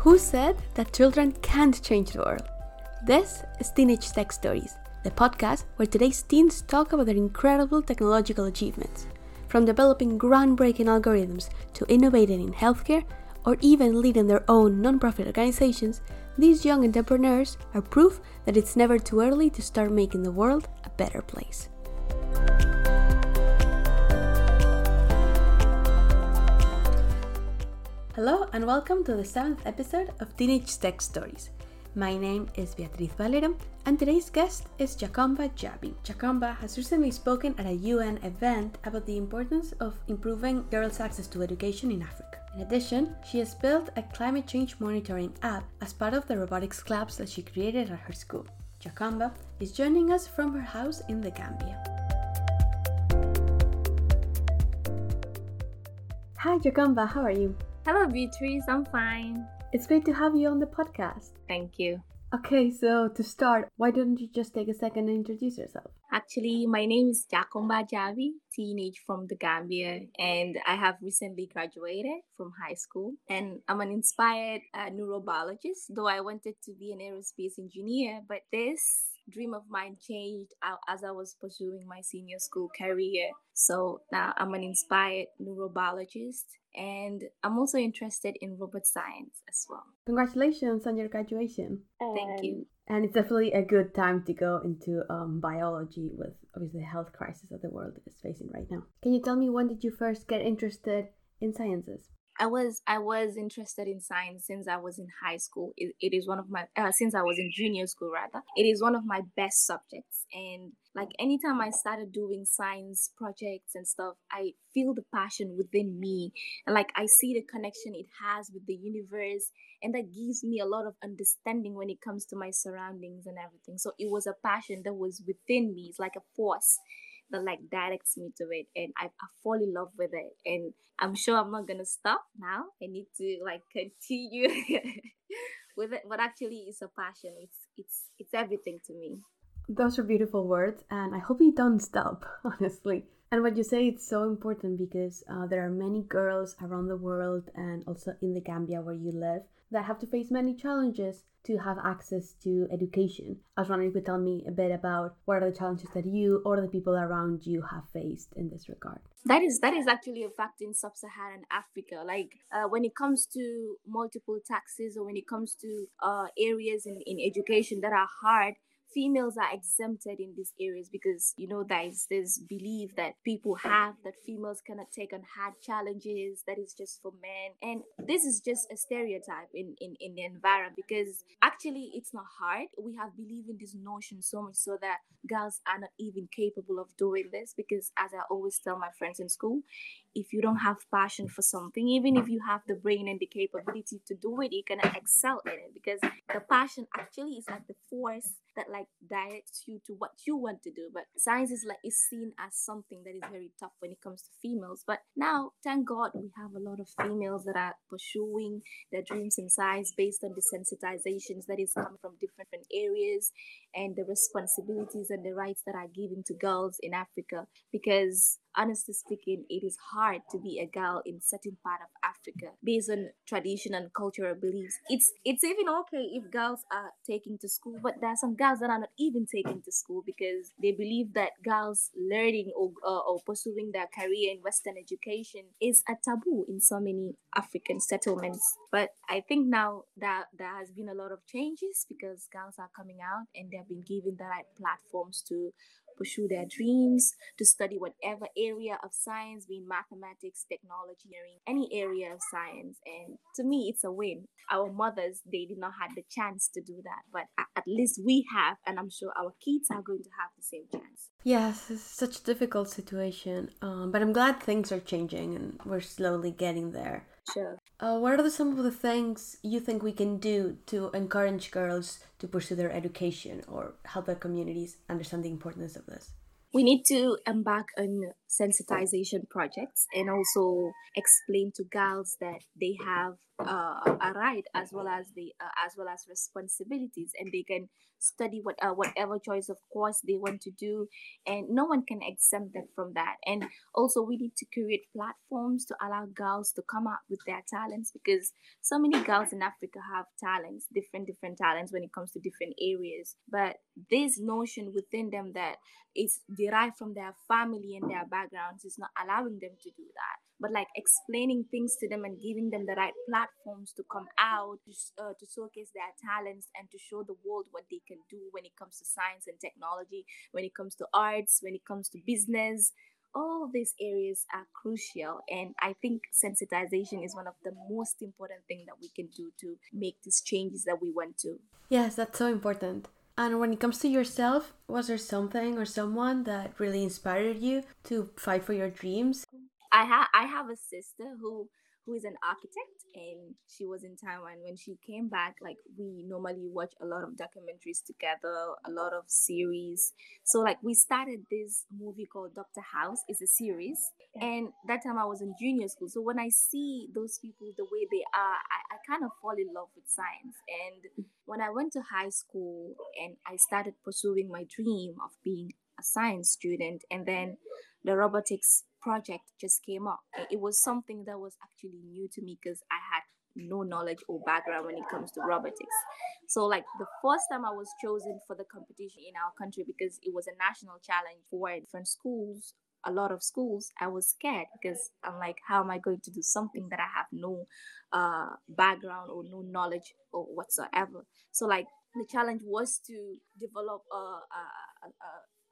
Who said that children can't change the world? This is Teenage Tech Stories, the podcast where today's teens talk about their incredible technological achievements. From developing groundbreaking algorithms to innovating in healthcare or even leading their own nonprofit organizations, these young entrepreneurs are proof that it's never too early to start making the world a better place. Hello and welcome to the seventh episode of Teenage Tech Stories. My name is Beatriz Valero and today's guest is Jakomba Jabi. Jakomba has recently spoken at a UN event about the importance of improving girls' access to education in Africa. In addition, she has built a climate change monitoring app as part of the robotics clubs that she created at her school. Jakomba is joining us from her house in the Gambia. Hi Jakomba, how are you? Hello, Beatrice. I'm fine. It's great to have you on the podcast. Thank you. Okay, so to start, why don't you just take a second and introduce yourself? Actually, my name is Jakomba Jabi, teenage from the Gambia, and I have recently graduated from high school. And I'm an inspired uh, neurobiologist, though I wanted to be an aerospace engineer, but this dream of mine changed as I was pursuing my senior school career. So now I'm an inspired neurobiologist and I'm also interested in robot science as well. Congratulations on your graduation. Thank you. And it's definitely a good time to go into um, biology with obviously the health crisis that the world is facing right now. Can you tell me when did you first get interested in sciences? I was I was interested in science since I was in high school. it, it is one of my uh, since I was in junior school rather. It is one of my best subjects, and like anytime I started doing science projects and stuff, I feel the passion within me, and like I see the connection it has with the universe, and that gives me a lot of understanding when it comes to my surroundings and everything. So it was a passion that was within me. It's like a force that like directs me to it and I, I fall in love with it. And i'm sure i'm not gonna stop now. I need to like continue with it. But actually it's a passion. It's it's it's everything to me. Those are beautiful words and i hope you don't stop honestly. And what you say it's so important because uh, there are many girls around the world and also in the gambia where you live that have to face many challenges to have access to education. I was wondering if you could tell me a bit about what are the challenges that you or the people around you have faced in this regard. That is that is actually a fact in sub-Saharan Africa. Like uh, when it comes to multiple taxes or when it comes to uh, areas in, in education that are hard females are exempted in these areas because you know there's this belief that people have that females cannot take on hard challenges that is just for men. And this is just a stereotype in in, in the environment because actually it's not hard. We have believed in this notion so much so that girls are not even capable of doing this because as i always tell my friends in school if you don't have passion for something, even if you have the brain and the capability to do it, you cannot excel in it because the passion actually is like the force that like directs you to what you want to do. But science is like is seen as something that is very tough when it comes to females. But now, thank God, we have a lot of females that are pursuing their dreams in science based on the sensitizations that is coming from different areas and the responsibilities and the rights that are given to girls in Africa because honestly speaking, it is hard to be a girl in certain part of Africa based on tradition and cultural beliefs. It's it's even okay if girls are taking to school, but there are some girls that are not even taking to school because they believe that girls learning or uh, or pursuing their career in Western education is a taboo in so many African settlements. But I think now that there has been a lot of changes because girls are coming out and they've been given the right platforms to pursue their dreams, to study whatever area of science, being mathematics, technology, or any area of science. And to me, it's a win. Our mothers, they did not have the chance to do that, but at least we have, and I'm sure our kids are going to have the same chance. Yes, it's such a difficult situation, um, but I'm glad things are changing and we're slowly getting there. Sure. Uh, what are some of the things you think we can do to encourage girls to pursue their education or help their communities understand the importance of this? We need to embark on sensitization projects and also explain to girls that they have uh, a right as well as the uh, as well as responsibilities and they can study what uh, whatever choice of course they want to do and no one can exempt them from that. And also we need to create platforms to allow girls to come out with their talents because so many girls in africa have talents different different talents when it comes to different areas. But this notion within them that is derived from their family and their backgrounds is not allowing them to do that. But like explaining things to them and giving them the right platforms to come out to, uh, to showcase their talents and to show the world what they can do when it comes to science and technology when it comes to arts when it comes to business. All these areas are crucial and i think sensitization is one of the most important thing that we can do to make these changes that we want to. Yes that's so important. And when it comes to yourself was there something or someone that really inspired you to fight for your dreams? I have I have a sister who who is an architect and she was in Taiwan. When she came back like we normally watch a lot of documentaries together a lot of series. So like we started this movie called Dr. House. Is a series. And that time I was in junior school. So when I see those people the way they are I, I kind of fall in love with science. And when I went to high school and I started pursuing my dream of being a science student and then the robotics project just came up. It was something that was actually new to me because I had no knowledge or background when it comes to robotics. So, like the first time I was chosen for the competition in our country because it was a national challenge for different schools, a lot of schools, I was scared because I'm like, how am I going to do something that I have no uh, background or no knowledge or whatsoever? So, like the challenge was to develop a, a, a,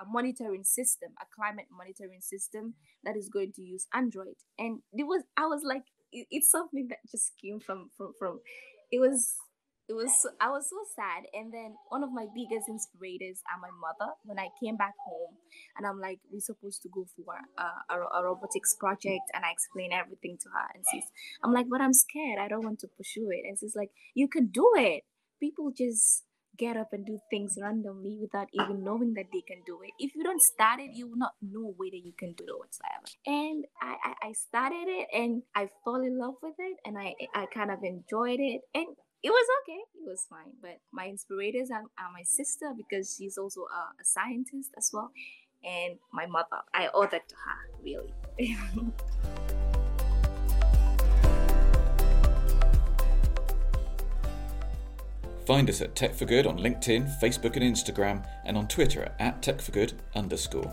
a monitoring system, a climate monitoring system that is going to use Android. And it was, I was like, it, it's something that just came from, from, from, it was, it was, I was so sad. And then one of my biggest inspirators are my mother. When I came back home and I'm like, we're supposed to go for a, a, a robotics project. And I explain everything to her. And she's, I'm like, but I'm scared. I don't want to pursue it. And she's like, you can do it. People just get up and do things randomly without even knowing that they can do it. If you don't start it, you will not know whether you can do it whatsoever. And I, I, I started it and I fell in love with it and I, I kind of enjoyed it and it was okay. It was fine. But my inspirators are, are my sister because she's also a, a scientist as well. And my mother. I owe that to her, really. Find us at Tech for Good on LinkedIn, Facebook, and Instagram, and on Twitter at Tech for Good underscore.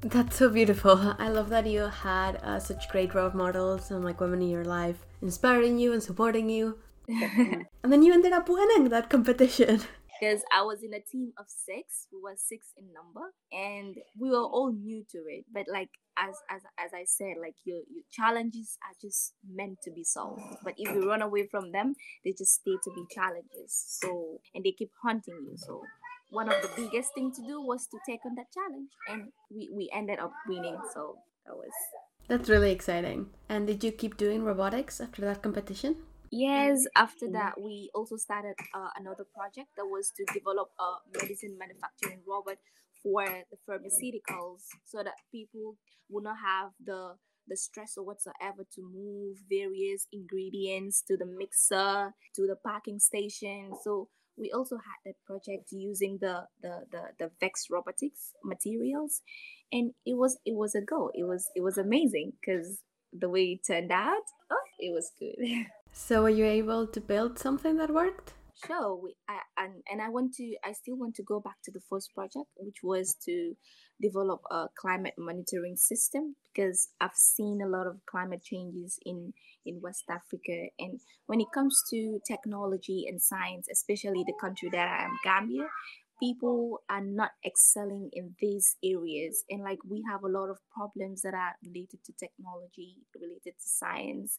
That's so beautiful. I love that you had uh, such great role models and like women in your life inspiring you and supporting you. and then you ended up winning that competition because I was in a team of six. We were six in number, and we were all new to it. But like as as as I said, like your your challenges are just meant to be solved. But if you run away from them, they just stay to be challenges. So and they keep hunting you. So one of the biggest thing to do was to take on that challenge, and we we ended up winning. So that was. That's really exciting. And did you keep doing robotics after that competition? Yes, after that, we also started uh, another project that was to develop a medicine manufacturing robot for the pharmaceuticals so that people would not have the the stress or whatsoever to move various ingredients to the mixer to the packing station. So we also had that project using the the the, the vex robotics materials. And it was it was a go it was it was amazing because the way it turned out oh it was good So were you able to build something that worked? Sure. We, I, and, and I want to, I still want to go back to the first project, which was to develop a climate monitoring system because I've seen a lot of climate changes in, in West Africa. And when it comes to technology and science, especially the country that I am, Gambia, people are not excelling in these areas and like we have a lot of problems that are related to technology related to science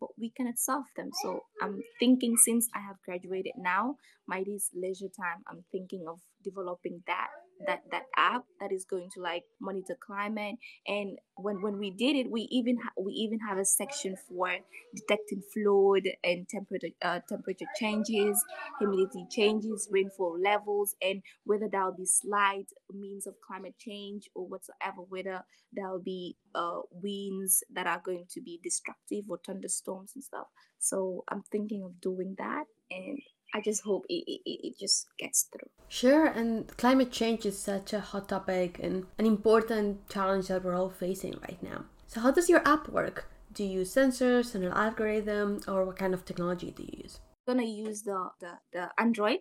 but we cannot solve them. So I'm thinking since I have graduated now, my this leisure time, I'm thinking of developing that that that app that is going to like monitor climate. And when when we did it we even ha- we even have a section for detecting flood and temperature uh, temperature changes humidity changes rainfall levels and whether that will be slight means of climate change or whatsoever whether there will be uh, winds that are going to be destructive or thunderstorms and stuff. So i'm thinking of doing that and I just hope it, it, it just gets through. Sure, and climate change is such a hot topic and an important challenge that we're all facing right now. So, how does your app work? Do you use sensors and an algorithm, or what kind of technology do you use? gonna use the, the the android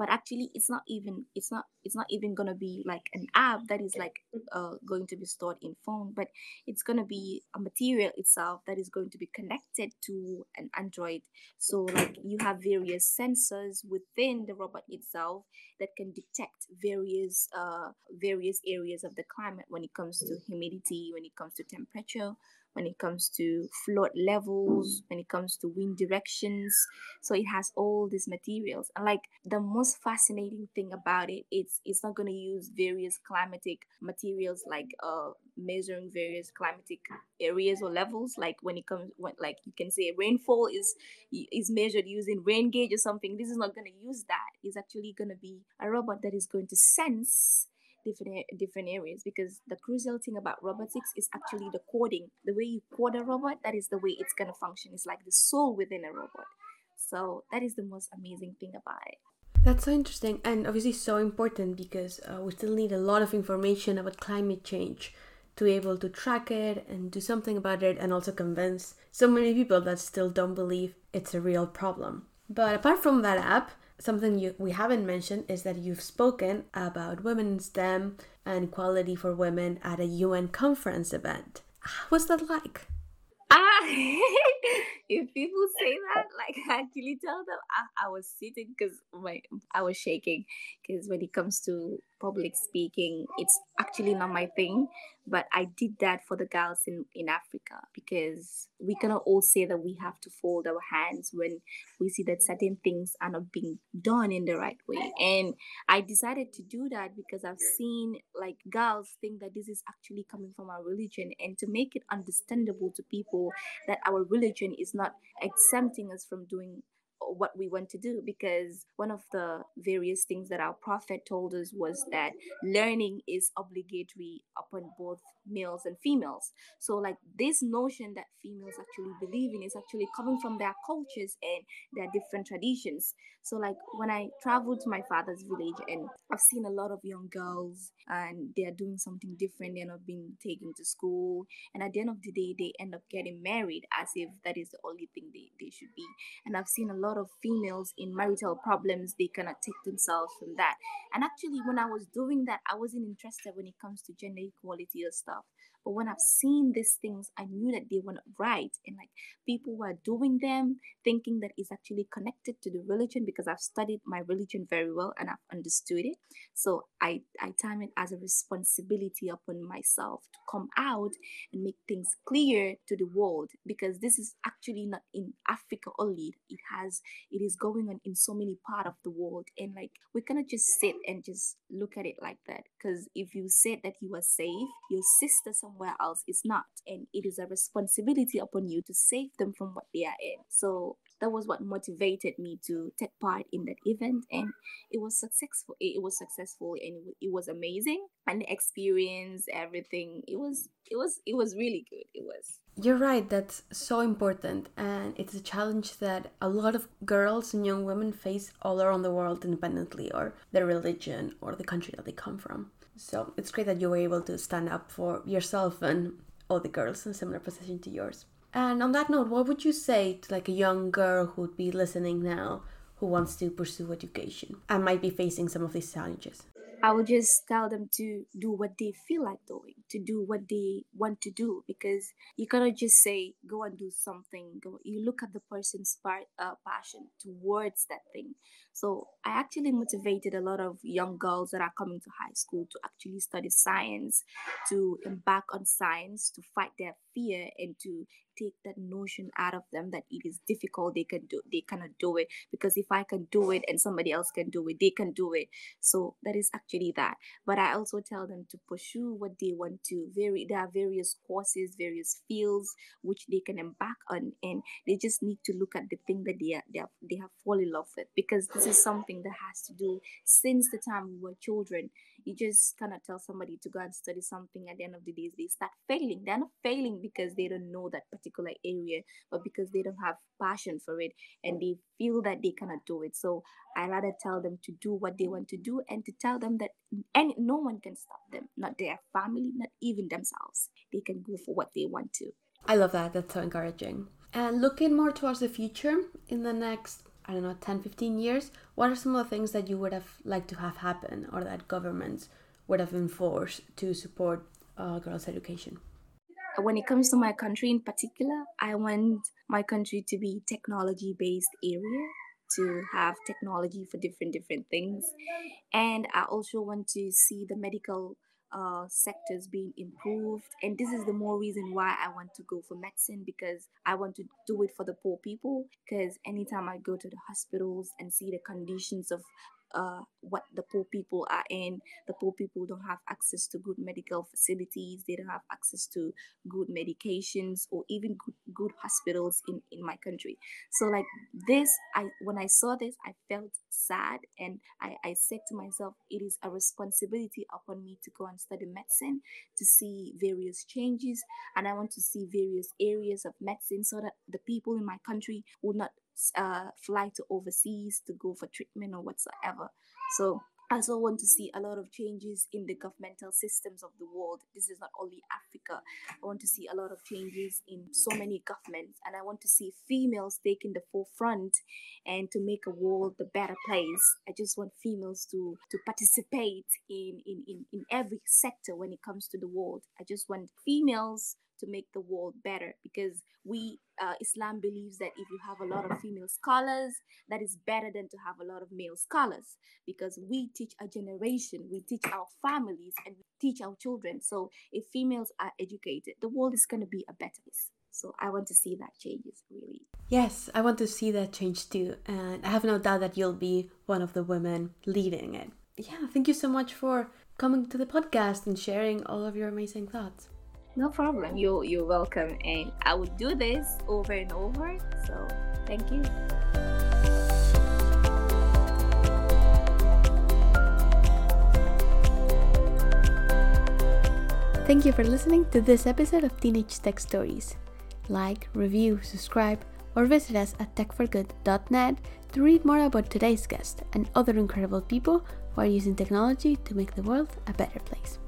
but actually it's not even it's not it's not even gonna be like an app that is like uh, going to be stored in phone but it's gonna be a material itself that is going to be connected to an android so like you have various sensors within the robot itself that can detect various uh various areas of the climate when it comes to humidity when it comes to temperature when it comes to flood levels, when it comes to wind directions. So it has all these materials. And like the most fascinating thing about it, it's it's not gonna use various climatic materials like uh measuring various climatic areas or levels. Like when it comes when like you can say rainfall is is measured using rain gauge or something. This is not gonna use that. It's actually gonna be a robot that is going to sense different different areas because the crucial thing about robotics is actually the coding the way you code a robot that is the way it's going to function it's like the soul within a robot so that is the most amazing thing about it that's so interesting and obviously so important because uh, we still need a lot of information about climate change to be able to track it and do something about it and also convince so many people that still don't believe it's a real problem. But apart from that app, something you, we haven't mentioned is that you've spoken about women in STEM and equality for women at a UN conference event. What's that like? Ah, if people say that, like I actually tell them I, I was sitting because my I was shaking because when it comes to public speaking, it's actually not my thing. But I did that for the girls in, in Africa because we cannot all say that we have to fold our hands when we see that certain things are not being done in the right way. And I decided to do that because I've seen like girls think that this is actually coming from our religion and to make it understandable to people that our religion is not exempting us from doing what we want to do because one of the various things that our prophet told us was that learning is obligatory upon both males and females. So like this notion that females actually believe in is actually coming from their cultures and their different traditions. So like when i traveled to my father's village and i've seen a lot of young girls and they're doing something different they're not being taken to school and at the end of the day they end up getting married as if that is the only thing they, they should be. And i've seen a lot of females in marital problems they cannot take themselves from that and actually when i was doing that i wasn't interested when it comes to gender equality or stuff but when I've seen these things, I knew that they were not right. And like people were doing them, thinking that it's actually connected to the religion because I've studied my religion very well and I've understood it. So I, I time it as a responsibility upon myself to come out and make things clear to the world because this is actually not in Africa only. It has it is going on in so many part of the world. And like we cannot just sit and just look at it like that. Because if you said that you are safe, your sister somewhere else is not. And it is a responsibility upon you to save them from what they are in. So that was what motivated me to take part in that event and it was successful it was successful and it was amazing. And the experience everything it was it was it was really good it was. You're right that's so important and it's a challenge that a lot of girls and young women face all around the world independently or their religion or the country that they come from. So it's great that you were able to stand up for yourself and all the girls in similar position to yours. And on that note, what would you say to like a young girl who would be listening now who wants to pursue education and might be facing some of these challenges? I would just tell them to do what they feel like doing, to do what they want to do, because you cannot just say go and do something. Go, you look at the person's part, uh, passion towards that thing. So I actually motivated a lot of young girls that are coming to high school to actually study science, to embark on science, to fight their fear and to take that notion out of them that it is difficult they can do they cannot do it. Because if i can do it and somebody else can do it they can do it. So that is actually that. But i also tell them to pursue what they want to. Very there are various courses various fields which they can embark on and they just need to look at the thing that they are, they, are, they have fallen in love with. Because this is something that has to do since the time we were children. You just cannot tell somebody to go and study something at the end of the day they start failing. They're not failing because they don't know that particular area but because they don't have passion for it and they feel that they cannot do it. So i rather tell them to do what they want to do and to tell them that and no one can stop them not their family not even themselves. They can go for what they want to. I love that. That's so encouraging. And looking more towards the future in the next I don't know, 10, 15 years, what are some of the things that you would have liked to have happen or that governments would have enforced to support uh, girls' education? When it comes to my country in particular, I want my country to be technology based area to have technology for different different things and i also want to see the medical uh, sectors being improved. And this is the more reason why I want to go for medicine because I want to do it for the poor people. Because anytime I go to the hospitals and see the conditions of uh, what the poor people are in. The poor people don't have access to good medical facilities. They don't have access to good medications or even good, good hospitals in, in my country. So like this, I when I saw this, I felt sad and I, I said to myself, it is a responsibility upon me to go and study medicine to see various changes and I want to see various areas of medicine so that the people in my country will not uh, fly to overseas to go for treatment or whatsoever. So I also want to see a lot of changes in the governmental systems of the world. This is not only Africa. I want to see a lot of changes in so many governments, and I want to see females taking the forefront and to make a world a better place. I just want females to to participate in in in, in every sector when it comes to the world. I just want females to make the world better because we uh, islam believes that if you have a lot of female scholars that is better than to have a lot of male scholars because we teach a generation we teach our families and we teach our children. So if females are educated the world is going to be a better place. So i want to see that changes really. Yes i want to see that change too and i have no doubt that you'll be one of the women leading it. Yeah thank you so much for coming to the podcast and sharing all of your amazing thoughts no problem. You're you're welcome. And I would do this over and over. So thank you. Thank you for listening to this episode of Teenage Tech Stories. Like, review, subscribe, or visit us at techforgood.net to read more about today's guest and other incredible people who are using technology to make the world a better place.